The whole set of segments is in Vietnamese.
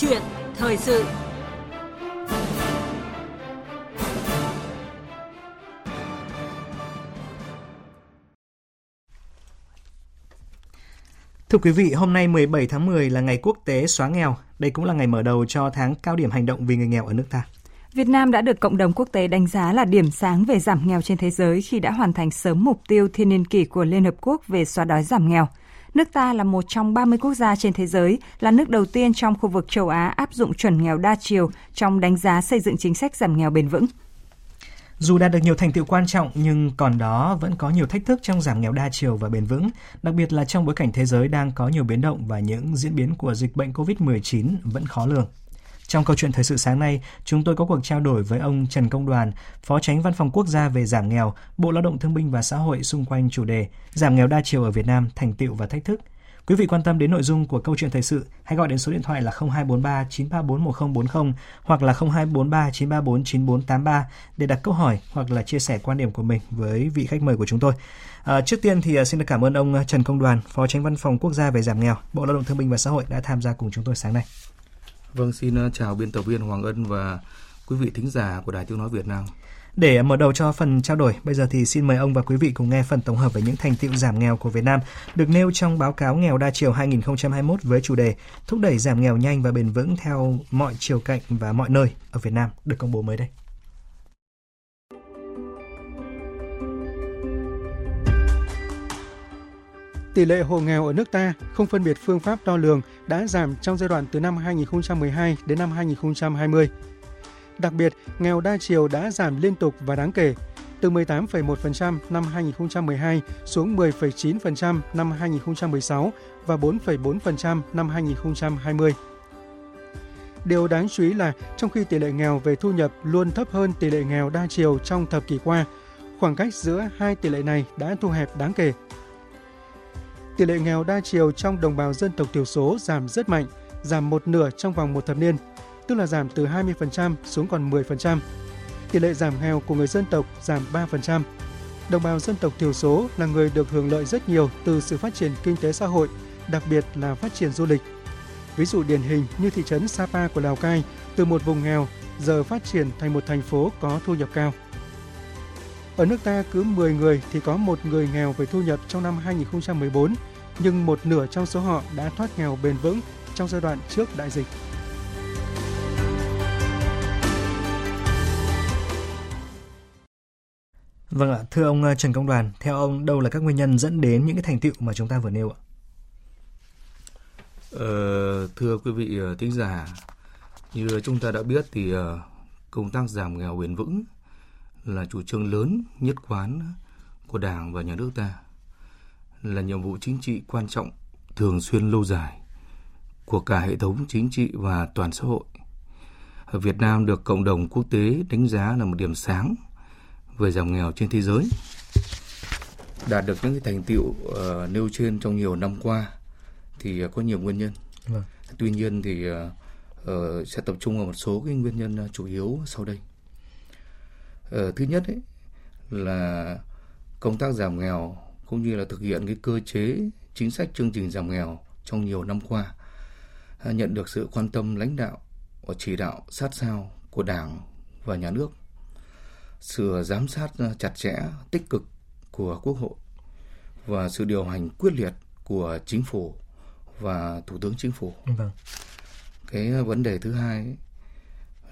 chuyện thời sự Thưa quý vị, hôm nay 17 tháng 10 là ngày quốc tế xóa nghèo. Đây cũng là ngày mở đầu cho tháng cao điểm hành động vì người nghèo ở nước ta. Việt Nam đã được cộng đồng quốc tế đánh giá là điểm sáng về giảm nghèo trên thế giới khi đã hoàn thành sớm mục tiêu thiên niên kỷ của Liên Hợp Quốc về xóa đói giảm nghèo. Nước ta là một trong 30 quốc gia trên thế giới, là nước đầu tiên trong khu vực châu Á áp dụng chuẩn nghèo đa chiều trong đánh giá xây dựng chính sách giảm nghèo bền vững. Dù đạt được nhiều thành tựu quan trọng nhưng còn đó vẫn có nhiều thách thức trong giảm nghèo đa chiều và bền vững, đặc biệt là trong bối cảnh thế giới đang có nhiều biến động và những diễn biến của dịch bệnh COVID-19 vẫn khó lường. Trong câu chuyện thời sự sáng nay, chúng tôi có cuộc trao đổi với ông Trần Công Đoàn, Phó Tránh Văn phòng Quốc gia về giảm nghèo, Bộ Lao động Thương binh và Xã hội xung quanh chủ đề Giảm nghèo đa chiều ở Việt Nam, thành tựu và thách thức. Quý vị quan tâm đến nội dung của câu chuyện thời sự, hãy gọi đến số điện thoại là 0243 934 1040 hoặc là 0243 934 9483 để đặt câu hỏi hoặc là chia sẻ quan điểm của mình với vị khách mời của chúng tôi. À, trước tiên thì à, xin được cảm ơn ông Trần Công Đoàn, Phó Tránh Văn phòng Quốc gia về giảm nghèo, Bộ Lao động Thương binh và Xã hội đã tham gia cùng chúng tôi sáng nay. Vâng, xin ờ, chào biên tập viên Hoàng Ân và quý vị thính giả của Đài Tiếng Nói Việt Nam. Để mở đầu cho phần trao đổi, bây giờ thì xin mời ông và quý vị cùng nghe phần tổng hợp về những thành tựu giảm nghèo của Việt Nam được nêu trong báo cáo nghèo đa chiều 2021 với chủ đề thúc đẩy giảm nghèo nhanh và bền vững theo mọi chiều cạnh và mọi nơi ở Việt Nam được công bố mới đây. Tỷ lệ hộ nghèo ở nước ta không phân biệt phương pháp đo lường đã giảm trong giai đoạn từ năm 2012 đến năm 2020. Đặc biệt, nghèo đa chiều đã giảm liên tục và đáng kể, từ 18,1% năm 2012 xuống 10,9% năm 2016 và 4,4% năm 2020. Điều đáng chú ý là trong khi tỷ lệ nghèo về thu nhập luôn thấp hơn tỷ lệ nghèo đa chiều trong thập kỷ qua, khoảng cách giữa hai tỷ lệ này đã thu hẹp đáng kể tỷ lệ nghèo đa chiều trong đồng bào dân tộc thiểu số giảm rất mạnh, giảm một nửa trong vòng một thập niên, tức là giảm từ 20% xuống còn 10%. Tỷ lệ giảm nghèo của người dân tộc giảm 3%. Đồng bào dân tộc thiểu số là người được hưởng lợi rất nhiều từ sự phát triển kinh tế xã hội, đặc biệt là phát triển du lịch. Ví dụ điển hình như thị trấn Sapa của Lào Cai, từ một vùng nghèo giờ phát triển thành một thành phố có thu nhập cao. Ở nước ta cứ 10 người thì có một người nghèo về thu nhập trong năm 2014, nhưng một nửa trong số họ đã thoát nghèo bền vững trong giai đoạn trước đại dịch. Vâng ạ, thưa ông ờ, Trần Công Đoàn, theo ông đâu là các nguyên nhân dẫn đến những cái thành tựu mà chúng ta vừa nêu ạ? Ờ, thưa quý vị ờ, thính giả, như chúng ta đã biết thì ờ, công tác giảm nghèo bền vững là chủ trương lớn nhất quán của Đảng và nhà nước ta là nhiệm vụ chính trị quan trọng thường xuyên lâu dài của cả hệ thống chính trị và toàn xã hội. Ở Việt Nam được cộng đồng quốc tế đánh giá là một điểm sáng về giảm nghèo trên thế giới. Đạt được những cái thành tựu uh, nêu trên trong nhiều năm qua thì uh, có nhiều nguyên nhân. Vâng. Tuy nhiên thì uh, uh, sẽ tập trung vào một số cái nguyên nhân uh, chủ yếu sau đây. Uh, thứ nhất ấy, là công tác giảm nghèo cũng như là thực hiện cái cơ chế chính sách chương trình giảm nghèo trong nhiều năm qua nhận được sự quan tâm lãnh đạo và chỉ đạo sát sao của Đảng và nhà nước, sự giám sát chặt chẽ, tích cực của Quốc hội và sự điều hành quyết liệt của chính phủ và Thủ tướng Chính phủ. Vâng. Cái vấn đề thứ hai ấy,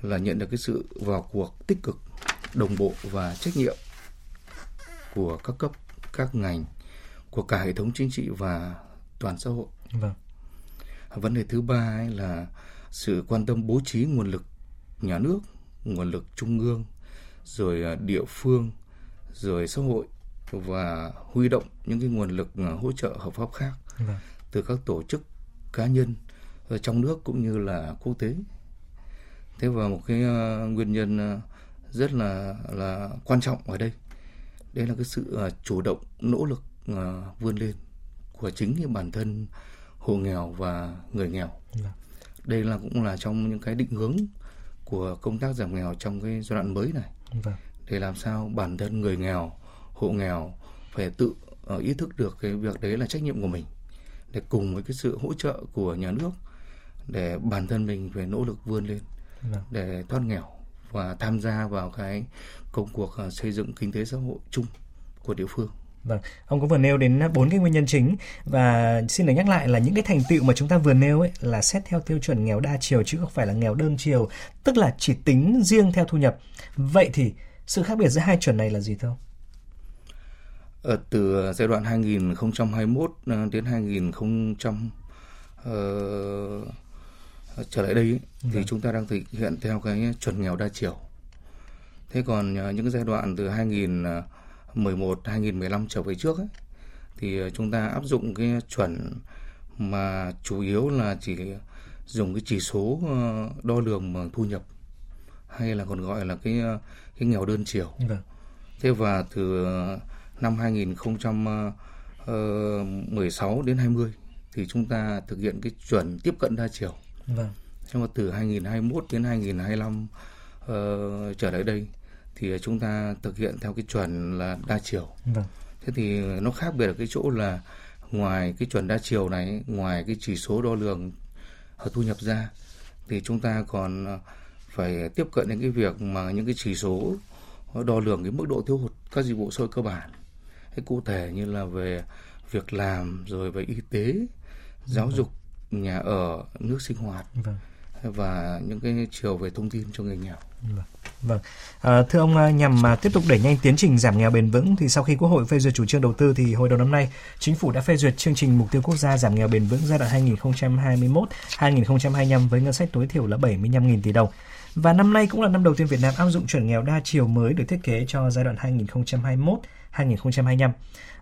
là nhận được cái sự vào cuộc tích cực, đồng bộ và trách nhiệm của các cấp các ngành của cả hệ thống chính trị và toàn xã hội. Vâng. Vấn đề thứ ba ấy là sự quan tâm bố trí nguồn lực nhà nước, nguồn lực trung ương, rồi à, địa phương, rồi xã hội và huy động những cái nguồn lực à, hỗ trợ hợp pháp khác vâng. từ các tổ chức cá nhân trong nước cũng như là quốc tế. Thế và một cái uh, nguyên nhân rất là là quan trọng ở đây đây là cái sự uh, chủ động nỗ lực uh, vươn lên của chính cái bản thân hộ nghèo và người nghèo dạ. đây là cũng là trong những cái định hướng của công tác giảm nghèo trong cái giai đoạn mới này vâng. để làm sao bản thân người nghèo hộ nghèo phải tự uh, ý thức được cái việc đấy là trách nhiệm của mình để cùng với cái sự hỗ trợ của nhà nước để bản thân mình phải nỗ lực vươn lên vâng. để thoát nghèo và tham gia vào cái công cuộc uh, xây dựng kinh tế xã hội chung của địa phương. Vâng, ông có vừa nêu đến bốn cái nguyên nhân chính và xin được nhắc lại là những cái thành tựu mà chúng ta vừa nêu ấy là xét theo tiêu chuẩn nghèo đa chiều chứ không phải là nghèo đơn chiều, tức là chỉ tính riêng theo thu nhập. Vậy thì sự khác biệt giữa hai chuẩn này là gì thưa ông? Ở ờ, từ giai đoạn 2021 ờ, đến 2000 uh, trở lại đây ấy, thì vâng. chúng ta đang thực hiện theo cái chuẩn nghèo đa chiều. Thế còn những giai đoạn từ 2000 11 2015 trở về trước ấy, thì ờ, chúng ta áp dụng cái chuẩn mà chủ yếu là chỉ dùng cái chỉ số ờ, đo lường bằng thu nhập hay là còn gọi là cái ờ, cái nghèo đơn chiều. Vâng. Thế và từ năm 2016 đến 20 thì chúng ta thực hiện cái chuẩn tiếp cận đa chiều. Vâng. Nhưng mà từ 2021 đến 2025 uh, trở lại đây thì chúng ta thực hiện theo cái chuẩn là đa chiều. Vâng. Thế thì nó khác biệt ở cái chỗ là ngoài cái chuẩn đa chiều này, ngoài cái chỉ số đo lường ở thu nhập ra thì chúng ta còn ờ, phải tiếp cận đến cái việc mà những cái chỉ số đo lường cái mức độ thiếu hụt các dịch vụ xã hội cơ bản. Hay cụ thể như là về việc làm rồi về y tế, giáo vâng. dục, nhà ở, nước sinh hoạt. Vâng và những cái chiều về thông tin cho người nghèo. Vâng. vâng. À, thưa ông à, nhằm mà tiếp tục đẩy nhanh tiến trình giảm nghèo bền vững thì sau khi Quốc hội phê duyệt chủ trương đầu tư thì hồi đầu năm nay chính phủ đã phê duyệt chương trình mục tiêu quốc gia giảm nghèo bền vững giai đoạn 2021-2025 với ngân sách tối thiểu là 75.000 tỷ đồng. Và năm nay cũng là năm đầu tiên Việt Nam áp dụng chuẩn nghèo đa chiều mới được thiết kế cho giai đoạn 2021-2025.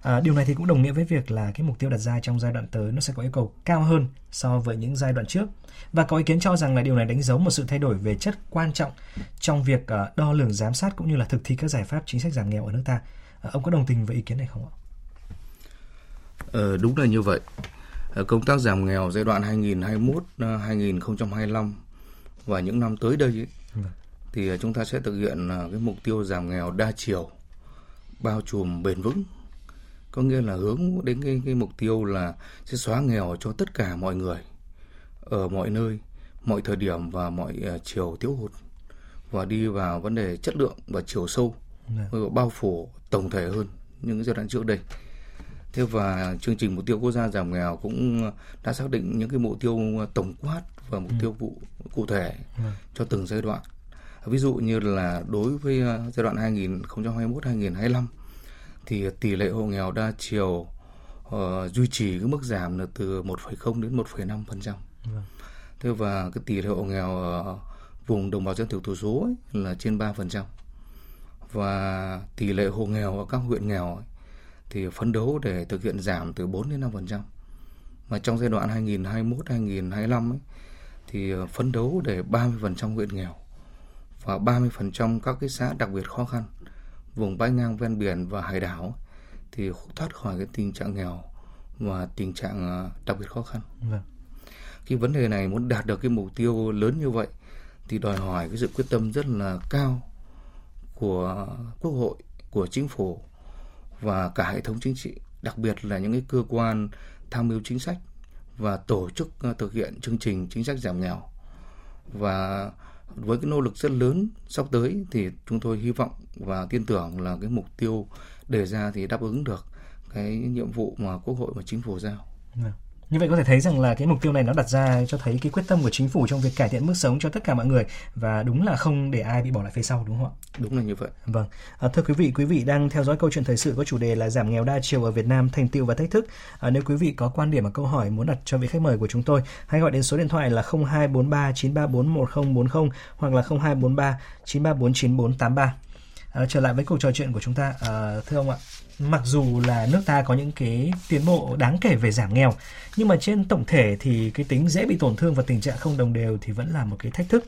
À, điều này thì cũng đồng nghĩa với việc là cái mục tiêu đặt ra trong giai đoạn tới nó sẽ có yêu cầu cao hơn so với những giai đoạn trước. Và có ý kiến cho rằng là điều này đánh dấu một sự thay đổi về chất quan trọng trong việc à, đo lường giám sát cũng như là thực thi các giải pháp chính sách giảm nghèo ở nước ta. À, ông có đồng tình với ý kiến này không ạ? Ờ, đúng là như vậy. Ờ, công tác giảm nghèo giai đoạn 2021-2025 và những năm tới đây ấy, vâng. thì chúng ta sẽ thực hiện cái mục tiêu giảm nghèo đa chiều, bao trùm bền vững có nghĩa là hướng đến cái, cái mục tiêu là sẽ xóa nghèo cho tất cả mọi người ở mọi nơi mọi thời điểm và mọi uh, chiều thiếu hụt và đi vào vấn đề chất lượng và chiều sâu. Dạ. bao phủ tổng thể hơn những giai đoạn trước đây thế và chương trình mục tiêu quốc gia giảm nghèo cũng đã xác định những cái mục tiêu tổng quát và mục ừ. tiêu vụ cụ thể. Dạ. cho từng giai đoạn ví dụ như là đối với ờ, giai đoạn 2021 2025 thì tỷ lệ hộ nghèo đa chiều uh, duy trì cái mức giảm là từ 1,0 đến 1,5%. Vâng. Thế và cái tỷ lệ hộ nghèo ở vùng đồng bào dân tộc thiểu số ấy là trên 3%. Và tỷ lệ hộ nghèo ở các huyện nghèo ấy, thì phấn đấu để thực hiện giảm từ 4 đến 5%. Mà trong giai đoạn 2021-2025 ấy, thì phấn đấu để 30% huyện nghèo và 30% các cái xã đặc biệt khó khăn vùng bãi ngang ven biển và hải đảo thì thoát khỏi cái tình trạng nghèo và tình trạng à, đặc biệt khó khăn. Vâng. Cái vấn đề này muốn đạt được cái mục tiêu lớn như vậy thì đòi hỏi cái sự quyết tâm rất là cao của quốc hội, của chính phủ và cả hệ thống chính trị, đặc biệt là những cái cơ quan tham mưu chính sách và tổ chức ờ, thực hiện chương trình chính sách giảm nghèo và với cái nỗ lực rất lớn sắp tới thì chúng tôi hy vọng và tin tưởng là cái mục tiêu đề ra thì đáp ứng được cái nhiệm vụ mà quốc hội và chính phủ giao. Dạ. Như vậy có thể thấy rằng là cái mục tiêu này nó đặt ra cho thấy cái quyết tâm của chính phủ trong việc cải thiện mức sống cho tất cả mọi người và đúng là không để ai bị bỏ lại phía sau đúng không ạ? Đúng là như vậy. Vâng. À, thưa quý vị, quý vị đang theo dõi câu chuyện thời sự có chủ đề là giảm nghèo đa chiều ở Việt Nam thành tựu và thách thức. À, nếu quý vị có quan điểm và câu hỏi muốn đặt cho vị khách mời của chúng tôi, hãy gọi đến số điện thoại là 0243 934 1040 hoặc là 0243 934 9483. À, trở lại với cuộc trò chuyện của chúng ta, à, thưa ông ạ, mặc dù là nước ta có những cái tiến bộ đáng kể về giảm nghèo nhưng mà trên tổng thể thì cái tính dễ bị tổn thương và tình trạng không đồng đều thì vẫn là một cái thách thức.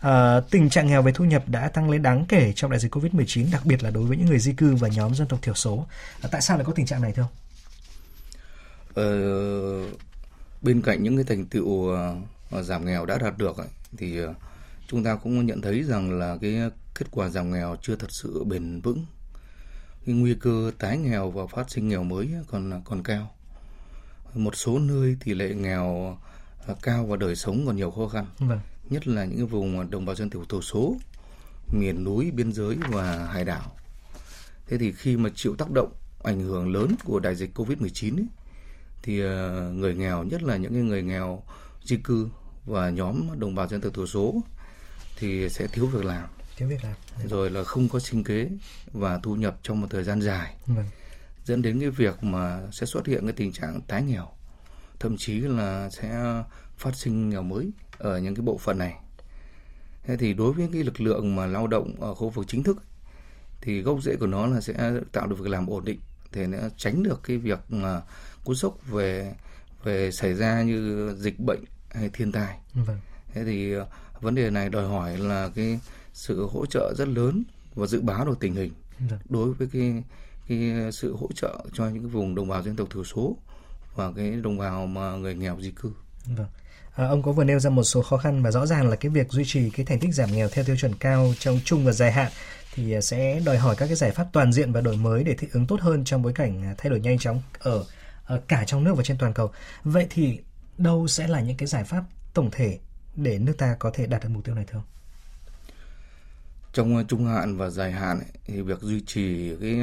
À, tình trạng nghèo về thu nhập đã tăng lên đáng kể trong đại dịch Covid-19 đặc biệt là đối với những người di cư và nhóm dân tộc thiểu số. À, tại sao lại có tình trạng này thưa ông? Ờ, bên cạnh những cái thành tựu giảm nghèo đã đạt được ấy, thì chúng ta cũng nhận thấy rằng là cái kết quả giảm nghèo chưa thật sự bền vững cái nguy cơ tái nghèo và phát sinh nghèo mới còn còn cao một số nơi tỷ lệ nghèo cao và đời sống còn nhiều khó khăn. Vâng. Nhất là những vùng đồng bào dân tộc thiểu số, miền núi, biên giới và hải đảo. Thế thì khi mà chịu tác động ảnh hưởng lớn của đại dịch Covid-19 ấy, thì ờ, người nghèo nhất là những người nghèo di cư và nhóm đồng bào dân tộc thiểu số thì sẽ thiếu việc làm thiếu việc làm. Rồi là không có sinh kế và thu nhập trong một thời gian dài. Vâng. dẫn đến cái việc mà sẽ xuất hiện cái tình trạng tái nghèo. Thậm chí là sẽ phát sinh nghèo mới ở những cái bộ phận này. Thế thì đối với cái lực lượng mà lao động ở khu vực chính thức thì gốc rễ của nó là sẽ tạo được việc làm ổn định để nó tránh được cái việc mà cú sốc về về xảy ra như dịch bệnh hay thiên tai. Vâng. thế thì vấn đề này đòi hỏi là cái sự hỗ trợ rất lớn và dự báo được tình hình vâng. đối với cái cái sự hỗ trợ cho những cái vùng đồng bào dân tộc thiểu số và cái đồng bào mà người nghèo di cư. Vâng. À, ông có vừa nêu ra một số khó khăn và rõ ràng là cái việc duy trì cái thành tích giảm nghèo theo tiêu chuẩn cao trong trung và dài hạn thì à, sẽ đòi hỏi các cái giải pháp toàn diện và đổi mới để thích ứng tốt hơn trong bối cảnh à, thay đổi nhanh chóng ở, ở cả trong nước và trên toàn cầu. Vậy thì đâu sẽ là những cái giải pháp tổng thể để nước ta có thể đạt được mục tiêu này thưa ông? Trong à, trung hạn và dài hạn ấy, thì việc duy trì cái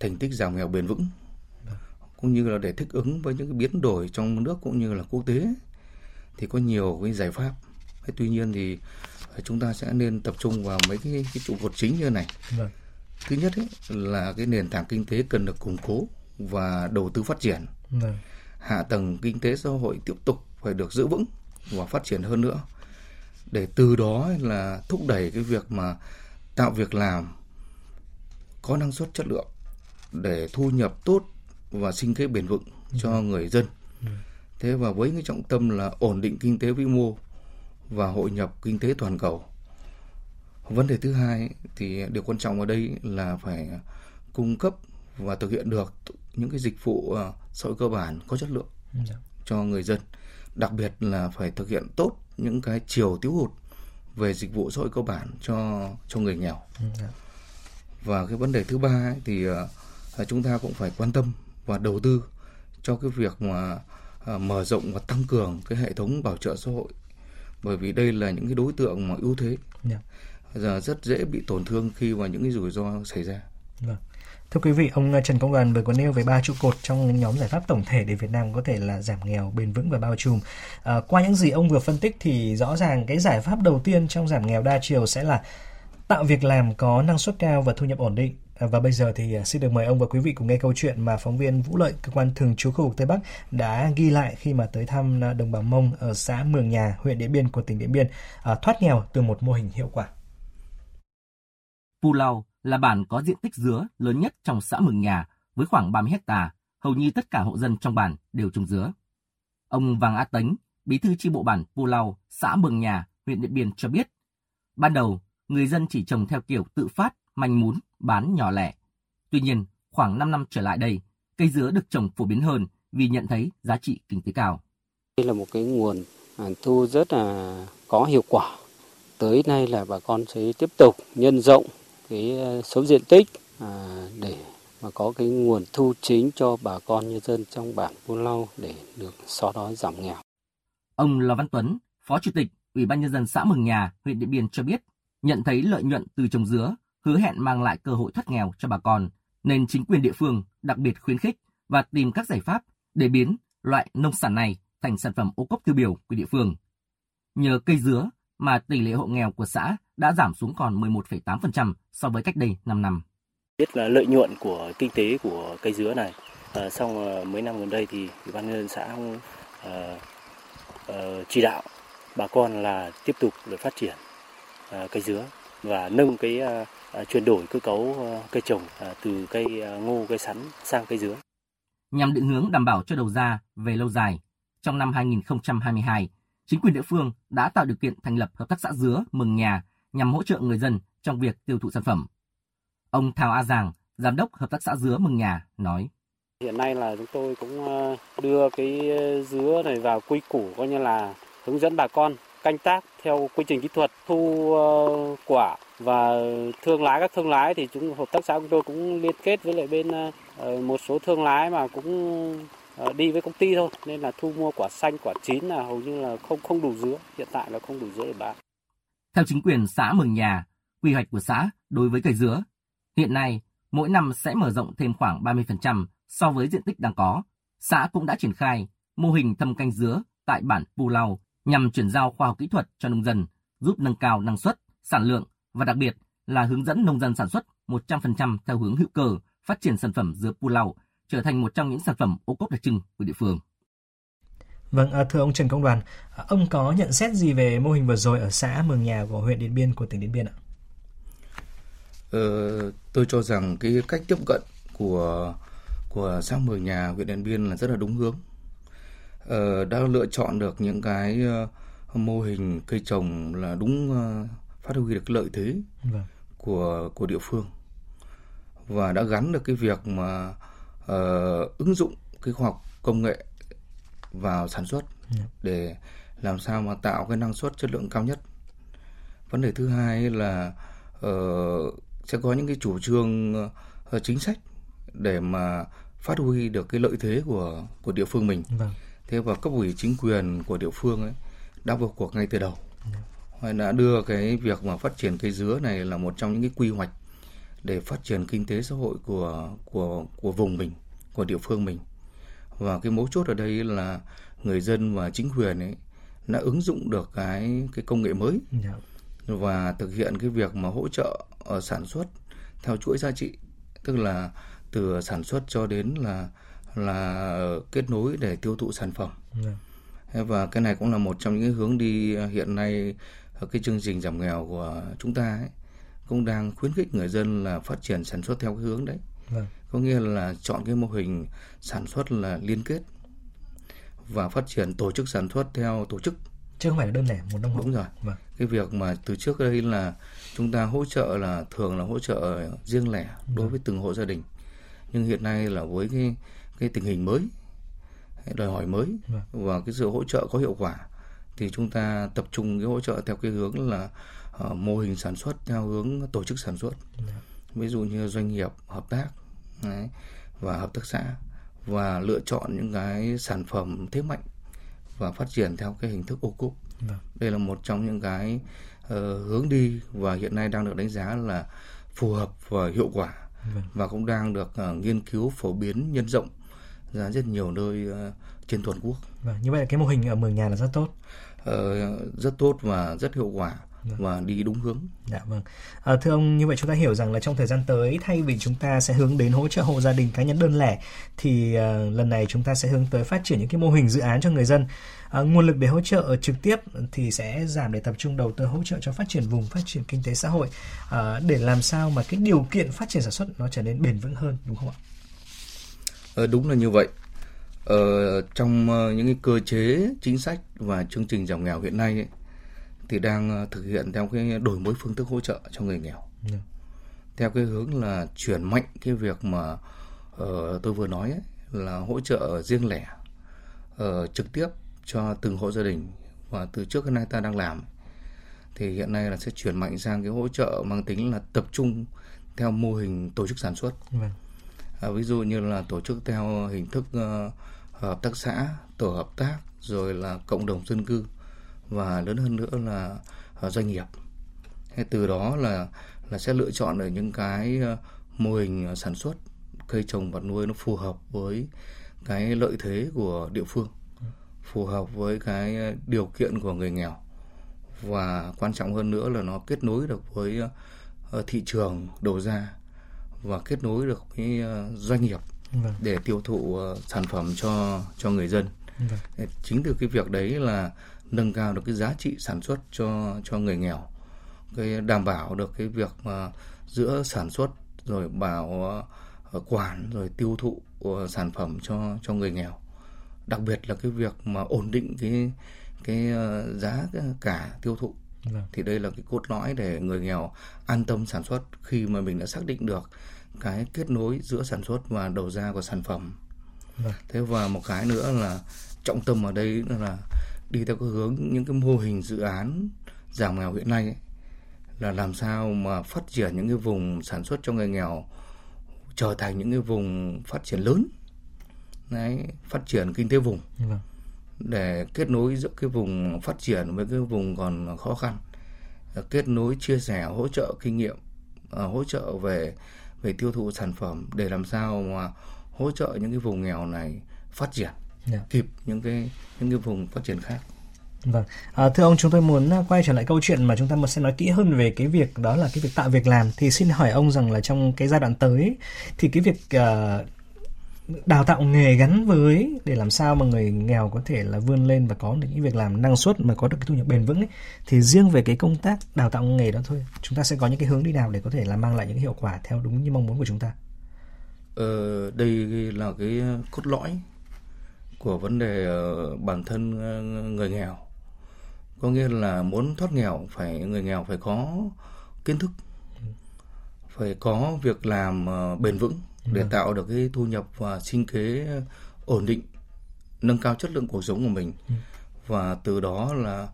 thành tích giảm nghèo bền vững vâng. cũng như là để thích ứng với những cái biến đổi trong nước cũng như là quốc tế thì có nhiều cái giải pháp. Tuy nhiên thì chúng ta sẽ nên tập trung vào mấy cái, cái trụ cột chính như này. Vâng. Thứ nhất ấy, là cái nền tảng kinh tế cần được củng cố và đầu tư phát triển. Vâng. Hạ tầng kinh tế xã hội tiếp tục phải được giữ vững và phát triển hơn nữa để từ đó là thúc đẩy cái việc mà tạo việc làm có năng suất chất lượng để thu nhập tốt và sinh kế bền vững cho vâng. người dân. Vâng. Thế và với cái trọng tâm là ổn định kinh tế vĩ mô và hội nhập kinh tế toàn cầu. Vấn đề thứ hai thì điều quan trọng ở đây là phải cung cấp và thực hiện được những cái dịch vụ ờ, xã hội cơ bản có chất lượng dạ. cho người dân. Đặc biệt là phải thực hiện tốt những cái chiều thiếu hụt về dịch vụ xã hội cơ bản cho cho người nghèo. Dạ. Và cái vấn đề thứ ba thì uh, chúng ta cũng phải quan tâm và đầu tư cho cái việc mà uh, mở rộng và tăng cường cái hệ thống bảo trợ xã hội bởi vì đây là những cái đối tượng mà ưu thế yeah. Dạ. giờ rất dễ bị tổn thương khi mà những cái rủi ro xảy ra. Vâng. Thưa quý vị, ông Trần Công Đoàn vừa có nêu về ba trụ cột trong nhóm giải pháp tổng thể để Việt Nam có thể là giảm nghèo bền vững và bao trùm. À, qua những gì ông vừa phân tích thì rõ ràng cái giải pháp đầu tiên trong giảm nghèo đa chiều sẽ là tạo việc làm có năng suất cao và thu nhập ổn định À, và bây giờ thì à, xin được mời ông và quý vị cùng nghe câu chuyện mà phóng viên Vũ Lợi, cơ quan thường trú khu vực Tây Bắc đã ghi lại khi mà tới thăm à, đồng bào Mông ở xã Mường Nhà, huyện Điện Biên của tỉnh Điện Biên, à, thoát nghèo từ một mô hình hiệu quả. pulau là bản có diện tích dứa lớn nhất trong xã Mường Nhà với khoảng 30 hecta, hầu như tất cả hộ dân trong bản đều trồng dứa. Ông Vàng Á Tánh, bí thư chi bộ bản Pu Lau, xã Mường Nhà, huyện Điện Biên cho biết, ban đầu người dân chỉ trồng theo kiểu tự phát, manh mún bán nhỏ lẻ. Tuy nhiên, khoảng 5 năm trở lại đây, cây dứa được trồng phổ biến hơn vì nhận thấy giá trị kinh tế cao. Đây là một cái nguồn à, thu rất là có hiệu quả. Tới nay là bà con sẽ tiếp tục nhân rộng cái ờ, số diện tích à, để mà có cái nguồn thu chính cho bà con nhân dân trong bản Buôn Lau để được xóa đói giảm nghèo. Ông Lò Văn Tuấn, Phó Chủ tịch Ủy ban Nhân dân xã Mừng Nhà, huyện Điện Biên cho biết, nhận thấy lợi nhuận từ trồng dứa hứa hẹn mang lại cơ hội thoát nghèo cho bà con, nên chính quyền địa phương đặc biệt khuyến khích và tìm các giải pháp để biến loại nông sản này thành sản phẩm ô cốp tiêu biểu của địa phương. Nhờ cây dứa mà tỷ lệ hộ nghèo của xã đã giảm xuống còn 11,8% so với cách đây 5 năm. Biết là lợi nhuận của kinh tế của cây dứa này, à, xong à, mấy năm gần đây thì ủy ban nhân dân xã à, à, chỉ đạo bà con là tiếp tục để phát triển à, cây dứa và nâng cái à, À, chuyển đổi cơ cấu à, cây trồng à, từ cây ngô, cây sắn sang cây dứa. Nhằm định hướng đảm bảo cho đầu ra về lâu dài, trong năm 2022, chính quyền địa phương đã tạo điều kiện thành lập hợp tác xã dứa Mừng Nhà nhằm hỗ trợ người dân trong việc tiêu thụ sản phẩm. Ông Thào A Giàng, giám đốc hợp tác xã dứa Mừng Nhà nói: Hiện nay là chúng tôi cũng ờ, đưa cái ờ, dứa này vào quy củ coi như là hướng dẫn bà con canh tác theo quy trình kỹ thuật thu ờ, quả và thương lái các thương lái thì chúng hợp tác xã của tôi cũng liên kết với lại bên một số thương lái mà cũng Ờ, đi với công ty thôi nên là thu mua quả xanh quả chín là hầu như là không không đủ dứa. Hiện tại là không đủ dứa để bán. Theo chính quyền xã Mường Nhà quy hoạch của xã đối với cây dứa hiện nay mỗi năm sẽ mở rộng thêm khoảng 30% so với diện tích đang có. Xã cũng đã triển khai mô hình thâm canh dứa tại bản Pù Lau nhằm chuyển giao khoa học kỹ thuật cho nông dân giúp nâng cao năng suất sản lượng và đặc biệt là hướng dẫn nông dân sản xuất 100% theo hướng hữu cơ, phát triển sản phẩm dứa Pulau trở thành một trong những sản phẩm ô cốp đặc trưng của địa phương. Vâng, à, thưa ông Trần Công Đoàn, à, ông có nhận xét gì về mô hình vừa rồi ở xã Mường Nhà của huyện Điện Biên của tỉnh Điện Biên ạ? Ờ, tôi cho rằng cái cách tiếp cận của của xã Mường Nhà huyện Điện Biên là rất là đúng hướng. Ờ, đã lựa chọn được những cái uh, mô hình cây trồng là đúng uh, phát huy được lợi thế vâng. của của địa phương và đã gắn được cái việc mà uh, ứng dụng cái khoa học công nghệ vào sản xuất. Dạ. để làm sao mà tạo cái năng suất chất lượng cao nhất. Vấn đề thứ hai là uh, sẽ có những cái chủ trương uh, chính sách để mà phát huy được cái lợi thế của của địa phương mình. Vâng. Thế và cấp ủy chính quyền của địa phương ấy đã vào cuộc ngay từ đầu. Dạ đã đưa cái việc mà phát triển cây dứa này là một trong những cái quy hoạch để phát triển kinh tế xã hội của của của vùng mình, của địa phương mình. Và cái mấu chốt ở đây là người dân và chính quyền ấy đã ứng dụng được cái cái công nghệ mới yeah. Dạ. và thực hiện cái việc mà hỗ trợ ở sản xuất theo chuỗi giá trị, tức là từ sản xuất cho đến là là kết nối để tiêu thụ sản phẩm. Yeah. Dạ. Và cái này cũng là một trong những hướng đi hiện nay cái chương trình giảm nghèo của chúng ta ấy, cũng đang khuyến khích người dân là phát triển sản xuất theo cái hướng đấy. Vâng. Có nghĩa là chọn cái mô hình sản xuất là liên kết và phát triển tổ chức sản xuất theo tổ chức chứ không phải là đơn lẻ một nông hộ. Đúng rồi. Vâng. Cái việc mà từ trước đây là chúng ta hỗ trợ là thường là hỗ trợ riêng lẻ vâng. đối với từng hộ gia đình. Nhưng hiện nay là với cái cái tình hình mới đòi hỏi mới vâng. và cái sự hỗ trợ có hiệu quả thì chúng ta tập trung cái hỗ trợ theo cái hướng là uh, mô hình sản xuất theo hướng tổ chức sản xuất ví dụ như doanh nghiệp hợp tác đấy, và hợp tác xã và lựa chọn những cái sản phẩm thế mạnh và phát triển theo cái hình thức ô cốp đây là một trong những cái uh, hướng đi và hiện nay đang được đánh giá là phù hợp và hiệu quả vâng. và cũng đang được uh, nghiên cứu phổ biến nhân rộng ra rất nhiều nơi uh, trên toàn quốc. Vâng, như vậy cái mô hình ở Mường Nhà là rất tốt. Ờ, rất tốt và rất hiệu quả vâng. và đi đúng hướng. Dạ vâng. À, thưa ông, như vậy chúng ta hiểu rằng là trong thời gian tới thay vì chúng ta sẽ hướng đến hỗ trợ hộ gia đình cá nhân đơn lẻ thì uh, lần này chúng ta sẽ hướng tới phát triển những cái mô hình dự án cho người dân. À, nguồn lực để hỗ trợ trực tiếp thì sẽ giảm để tập trung đầu tư hỗ trợ cho phát triển vùng, phát triển kinh tế xã hội à, để làm sao mà cái điều kiện phát triển sản xuất nó trở nên bền vững hơn đúng không ạ? Ờ, đúng là như vậy Ờ, trong uh, những cái cơ chế chính sách và chương trình giảm nghèo hiện nay ấy, thì đang uh, thực hiện theo cái đổi mới phương thức hỗ trợ cho người nghèo yeah. Dạ. theo cái hướng là chuyển mạnh cái việc mà uh, tôi vừa nói ấy, là hỗ trợ riêng lẻ uh, trực tiếp cho từng hộ gia đình và từ trước đến nay ta đang làm thì hiện nay là sẽ chuyển mạnh sang cái hỗ trợ mang tính là tập trung theo mô hình tổ chức sản xuất yeah. Vâng. à, ví dụ như là tổ chức theo hình thức uh, hợp tác xã, tổ hợp tác, rồi là cộng đồng dân cư, và lớn hơn nữa là ờ, doanh nghiệp. Hay từ đó là là sẽ lựa chọn ở những cái ờ, mô hình ờ, sản xuất cây trồng vật nuôi nó phù hợp với cái lợi thế của địa phương, phù hợp với cái điều kiện của người nghèo, và quan trọng hơn nữa là nó kết nối được với thị trường đầu ra và kết nối được với doanh nghiệp vâng. để tiêu thụ uh, sản phẩm cho cho người dân. Vâng. Chính từ cái việc đấy là nâng cao được cái giá trị sản xuất cho cho người nghèo, cái đảm bảo được cái việc mà giữa sản xuất rồi bảo uh, quản rồi tiêu thụ uh, sản phẩm cho cho người nghèo. Đặc biệt là cái việc mà ổn định cái cái giá cả tiêu thụ Vâng. thì đây là cái cốt lõi để người nghèo an tâm sản xuất khi mà mình đã xác định được cái kết nối giữa sản xuất và đầu ra của sản phẩm vâng. thế và một cái nữa là trọng tâm ở đây là đi theo cái hướng những cái mô hình dự án giảm nghèo hiện nay ấy, là làm sao mà phát triển những cái vùng sản xuất cho người nghèo trở thành những cái vùng phát triển lớn đấy, phát triển kinh tế vùng vâng. để kết nối giữa cái vùng phát triển với cái vùng còn khó khăn kết nối chia sẻ hỗ trợ kinh nghiệm hỗ trợ về về tiêu thụ sản phẩm để làm sao mà hỗ trợ những cái vùng nghèo này phát triển yeah. Dạ. kịp những cái những cái vùng phát triển khác. Vâng, à, thưa ông chúng tôi muốn quay trở lại câu chuyện mà chúng ta sẽ nói kỹ hơn về cái việc đó là cái việc tạo việc làm thì xin hỏi ông rằng là trong cái giai đoạn tới thì cái việc uh, đào tạo nghề gắn với để làm sao mà người nghèo có thể là vươn lên và có được những việc làm năng suất mà có được cái thu nhập bền vững ấy, thì riêng về cái công tác đào tạo nghề đó thôi chúng ta sẽ có những cái hướng đi nào để có thể là mang lại những hiệu quả theo đúng như mong muốn của chúng ta? Ờ, đây là cái cốt lõi của vấn đề ờ, bản thân ờ, người nghèo. Có nghĩa là muốn thoát nghèo phải người nghèo phải có kiến thức phải có việc làm ờ, bền vững để vâng. tạo được cái thu nhập và sinh kế ổn định nâng cao chất lượng cuộc sống của mình ừ. và từ đó là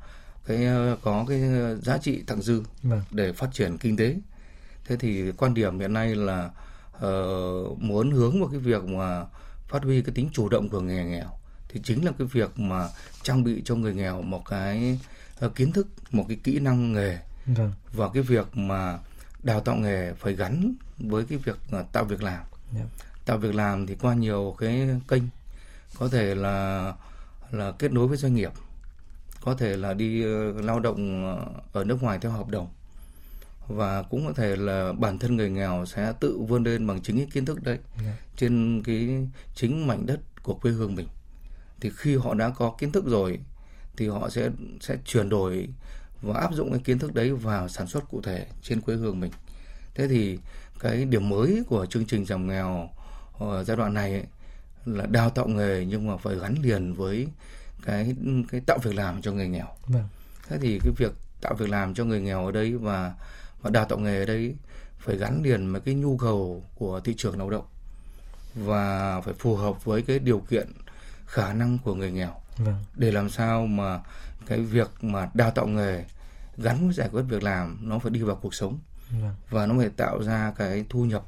cái có cái giá trị thặng dư vâng. để phát triển kinh tế thế thì quan điểm hiện nay là uh, muốn hướng vào cái việc mà phát huy cái tính chủ động của người nghèo thì chính là cái việc mà trang bị cho người nghèo một cái uh, kiến thức một cái kỹ năng nghề vâng. và cái việc mà đào tạo nghề phải gắn với cái việc uh, tạo việc làm yeah. Dạ. tạo việc làm thì qua nhiều cái kênh có thể là là kết nối với doanh nghiệp có thể là đi uh, lao động ở nước ngoài theo hợp đồng và cũng có thể là bản thân người nghèo sẽ tự vươn lên bằng chính cái kiến thức đấy yeah. Dạ. trên cái chính mảnh đất của quê hương mình thì khi họ đã có kiến thức rồi thì họ sẽ sẽ chuyển đổi và áp dụng cái kiến thức đấy vào sản xuất cụ thể trên quê hương mình thế thì cái điểm mới của chương trình giảm nghèo ở giai đoạn này ấy, là đào tạo nghề nhưng mà phải gắn liền với cái cái tạo việc làm cho người nghèo vâng. thế thì cái việc tạo việc làm cho người nghèo ở đây và và đào tạo nghề ở đây phải gắn liền với cái nhu cầu của thị trường lao động và phải phù hợp với cái điều kiện khả năng của người nghèo vâng. để làm sao mà cái việc mà đào tạo nghề gắn với giải quyết việc làm nó phải đi vào cuộc sống. Và nó phải tạo ra cái thu nhập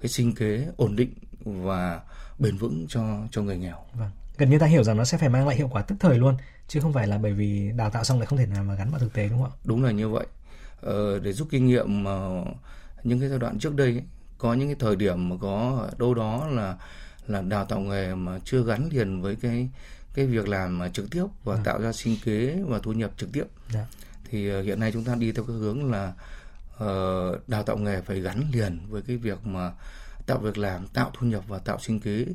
cái sinh kế ổn định và bền vững cho cho người nghèo. Vâng. Gần như ta hiểu rằng nó sẽ phải mang lại hiệu quả tức thời luôn chứ không phải là bởi vì đào tạo xong lại không thể nào mà gắn vào thực tế đúng không ạ? Đúng là như vậy. Ờ, để rút kinh nghiệm mà những cái giai đoạn trước đây ấy, có những cái thời điểm mà có đâu đó là là đào tạo nghề mà chưa gắn liền với cái cái việc làm mà trực tiếp và à. tạo ra sinh kế và thu nhập trực tiếp dạ. thì uh, hiện nay chúng ta đi theo cái hướng là uh, đào tạo nghề phải gắn liền với cái việc mà tạo việc làm tạo thu nhập và tạo sinh kế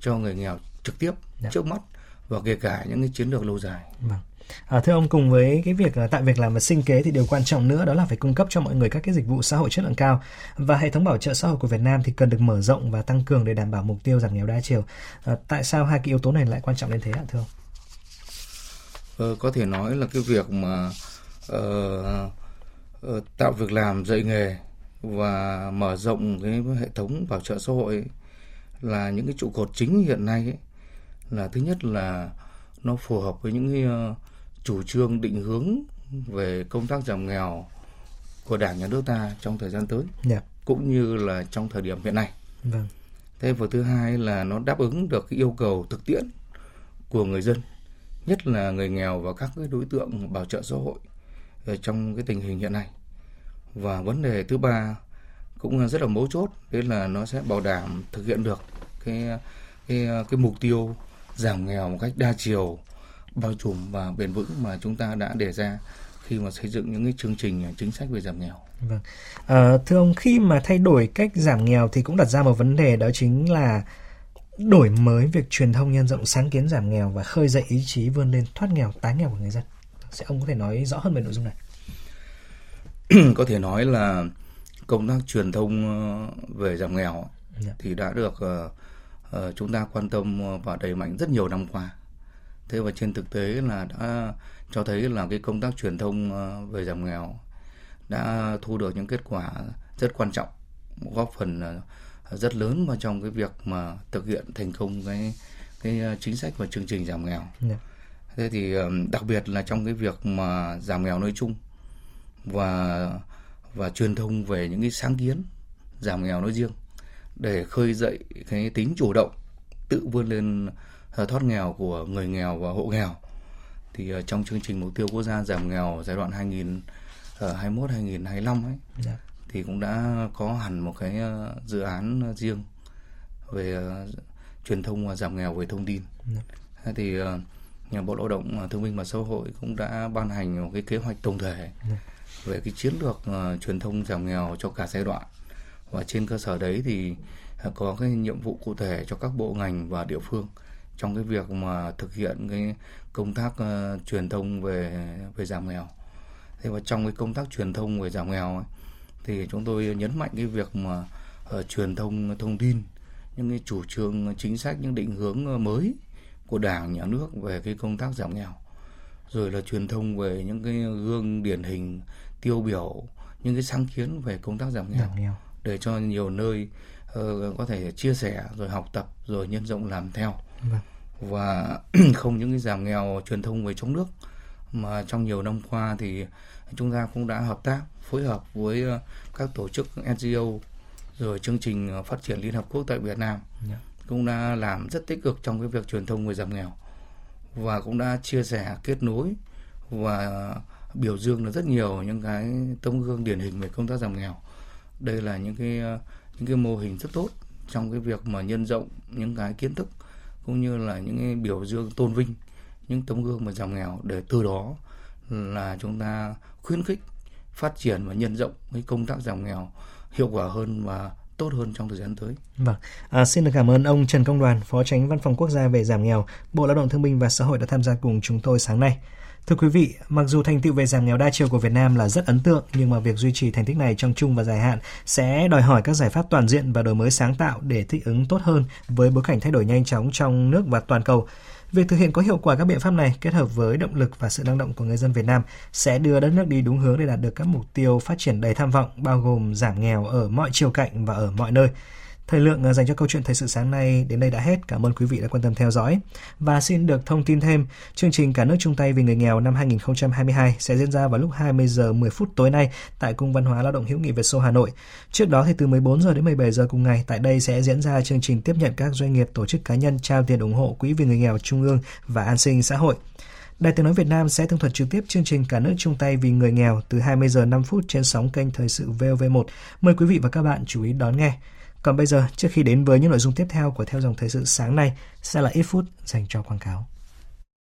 cho người nghèo trực tiếp dạ. trước mắt và kể cả những cái chiến lược lâu dài. Vâng. À, thưa ông cùng với cái việc là tạo việc làm và sinh kế thì điều quan trọng nữa đó là phải cung cấp cho mọi người các cái dịch vụ xã hội chất lượng cao và hệ thống bảo trợ xã hội của Việt Nam thì cần được mở rộng và tăng cường để đảm bảo mục tiêu giảm nghèo đa chiều. À, tại sao hai cái yếu tố này lại quan trọng đến thế ạ thưa ông? Ờ, có thể nói là cái việc mà uh, tạo việc làm dạy nghề và mở rộng cái hệ thống bảo trợ xã hội là những cái trụ cột chính hiện nay ấy, là thứ nhất là nó phù hợp với những cái uh, chủ trương định hướng về công tác giảm nghèo của Đảng nhà nước ta trong thời gian tới, yeah. Dạ. cũng như là trong thời điểm hiện nay. Vâng. Thế và thứ hai là nó đáp ứng được cái yêu cầu thực tiễn của người dân, nhất là người nghèo và các cái đối tượng bảo trợ xã hội trong cái tình hình hiện nay. Và vấn đề thứ ba cũng rất là mấu chốt, đấy là nó sẽ bảo đảm thực hiện được cái cái cái mục tiêu giảm nghèo một cách đa chiều bao trùm và bền vững mà chúng ta đã đề ra khi mà xây dựng những cái chương trình chính sách về giảm nghèo. Vâng. À, thưa ông khi mà thay đổi cách giảm nghèo thì cũng đặt ra một vấn đề đó chính là đổi mới việc truyền thông nhân rộng sáng kiến giảm nghèo và khơi dậy ý chí vươn lên thoát nghèo tái nghèo của người dân. Sẽ ông có thể nói rõ hơn về nội dung này? có thể nói là công tác truyền thông ờ, về giảm nghèo yeah. Dạ. thì đã được uh, uh, chúng ta quan tâm và đẩy mạnh rất nhiều năm qua thế và trên thực tế là đã cho thấy là cái công tác truyền thông ờ, về giảm nghèo đã thu được những kết quả rất quan trọng góp phần ờ, rất lớn vào trong cái việc mà thực hiện thành công cái cái ờ, chính sách và chương trình giảm nghèo. Yeah. Thế thì đặc biệt là trong cái việc mà giảm nghèo nói chung và và truyền thông về những cái sáng kiến giảm nghèo nói riêng để khơi dậy cái tính chủ động tự vươn lên thoát nghèo của người nghèo và hộ nghèo thì trong chương trình mục tiêu quốc gia giảm nghèo giai đoạn 2021 2025 ấy dạ. thì cũng đã có hẳn một cái dự án riêng về truyền thông và giảm nghèo về thông tin. Dạ. Thì Bộ Lao động Thương binh và Xã hội cũng đã ban hành một cái kế hoạch tổng thể dạ. về cái chiến lược uh, truyền thông giảm nghèo cho cả giai đoạn và trên cơ sở đấy thì uh, có cái nhiệm vụ cụ thể cho các bộ ngành và địa phương trong cái việc mà thực hiện cái công tác uh, truyền thông về về giảm nghèo. Thế và trong cái công tác truyền thông về giảm nghèo ấy, thì chúng tôi nhấn mạnh cái việc mà uh, truyền thông thông tin những cái chủ trương chính sách những định hướng mới của đảng nhà nước về cái công tác giảm nghèo rồi là truyền thông về những cái gương điển hình tiêu biểu những cái sáng kiến về công tác giảm nghèo, giảm nghèo. để cho nhiều nơi uh, có thể chia sẻ rồi học tập rồi nhân rộng làm theo vâng. và không những cái giảm nghèo truyền thông về trong nước mà trong nhiều năm qua thì chúng ta cũng đã hợp tác phối hợp với uh, các tổ chức NGO rồi chương trình phát triển Liên Hợp Quốc tại Việt Nam yeah. Cũng đã làm rất tích cực trong cái việc truyền thông về giảm nghèo và cũng đã chia sẻ, kết nối và biểu dương được rất nhiều những cái tấm gương điển hình về công tác giảm nghèo. Đây là những cái những cái mô hình rất tốt trong cái việc mà nhân rộng những cái kiến thức cũng như là những cái biểu dương tôn vinh những tấm gương mà giảm nghèo để từ đó là chúng ta khuyến khích phát triển và nhân rộng cái công tác giảm nghèo hiệu quả hơn và tốt hơn trong thời gian tới. Vâng, à, xin được cảm ơn ông Trần Công Đoàn, Phó Tránh Văn phòng Quốc gia về giảm nghèo, Bộ Lao động Thương binh và Xã hội đã tham gia cùng chúng tôi sáng nay. Thưa quý vị, mặc dù thành tựu về giảm nghèo đa chiều của Việt Nam là rất ấn tượng, nhưng mà việc duy trì thành tích này trong chung và dài hạn sẽ đòi hỏi các giải pháp toàn diện và đổi mới sáng tạo để thích ứng tốt hơn với bối cảnh thay đổi nhanh chóng trong nước và toàn cầu. Việc thực hiện có hiệu quả các biện pháp này kết hợp với động lực và sự năng động của người dân Việt Nam sẽ đưa đất nước đi đúng hướng để đạt được các mục tiêu phát triển đầy tham vọng, bao gồm giảm nghèo ở mọi chiều cạnh và ở mọi nơi. Thời lượng ờ, dành cho câu chuyện thời sự sáng nay đến đây đã hết. Cảm ơn quý vị đã quan tâm theo dõi. Và xin được thông tin thêm, chương trình Cả nước chung tay vì người nghèo năm 2022 sẽ diễn ra vào lúc 20 giờ 10 phút tối nay tại Cung Văn hóa Lao động Hữu nghị Việt Xô Hà Nội. Trước đó thì từ 14 giờ đến 17 giờ cùng ngày tại đây sẽ diễn ra chương trình tiếp nhận các doanh nghiệp tổ chức cá nhân trao tiền ủng hộ Quỹ vì người nghèo Trung ương và an sinh xã hội. Đài Tiếng nói Việt Nam sẽ thông thuật trực tiếp chương trình Cả nước chung tay vì người nghèo từ 20 giờ 5 phút trên sóng kênh Thời sự VOV1. Mời quý vị và các bạn chú ý đón nghe. Còn bây giờ, trước khi đến với những nội dung tiếp theo của Theo dòng Thời sự sáng nay, sẽ là ít phút dành cho quảng cáo.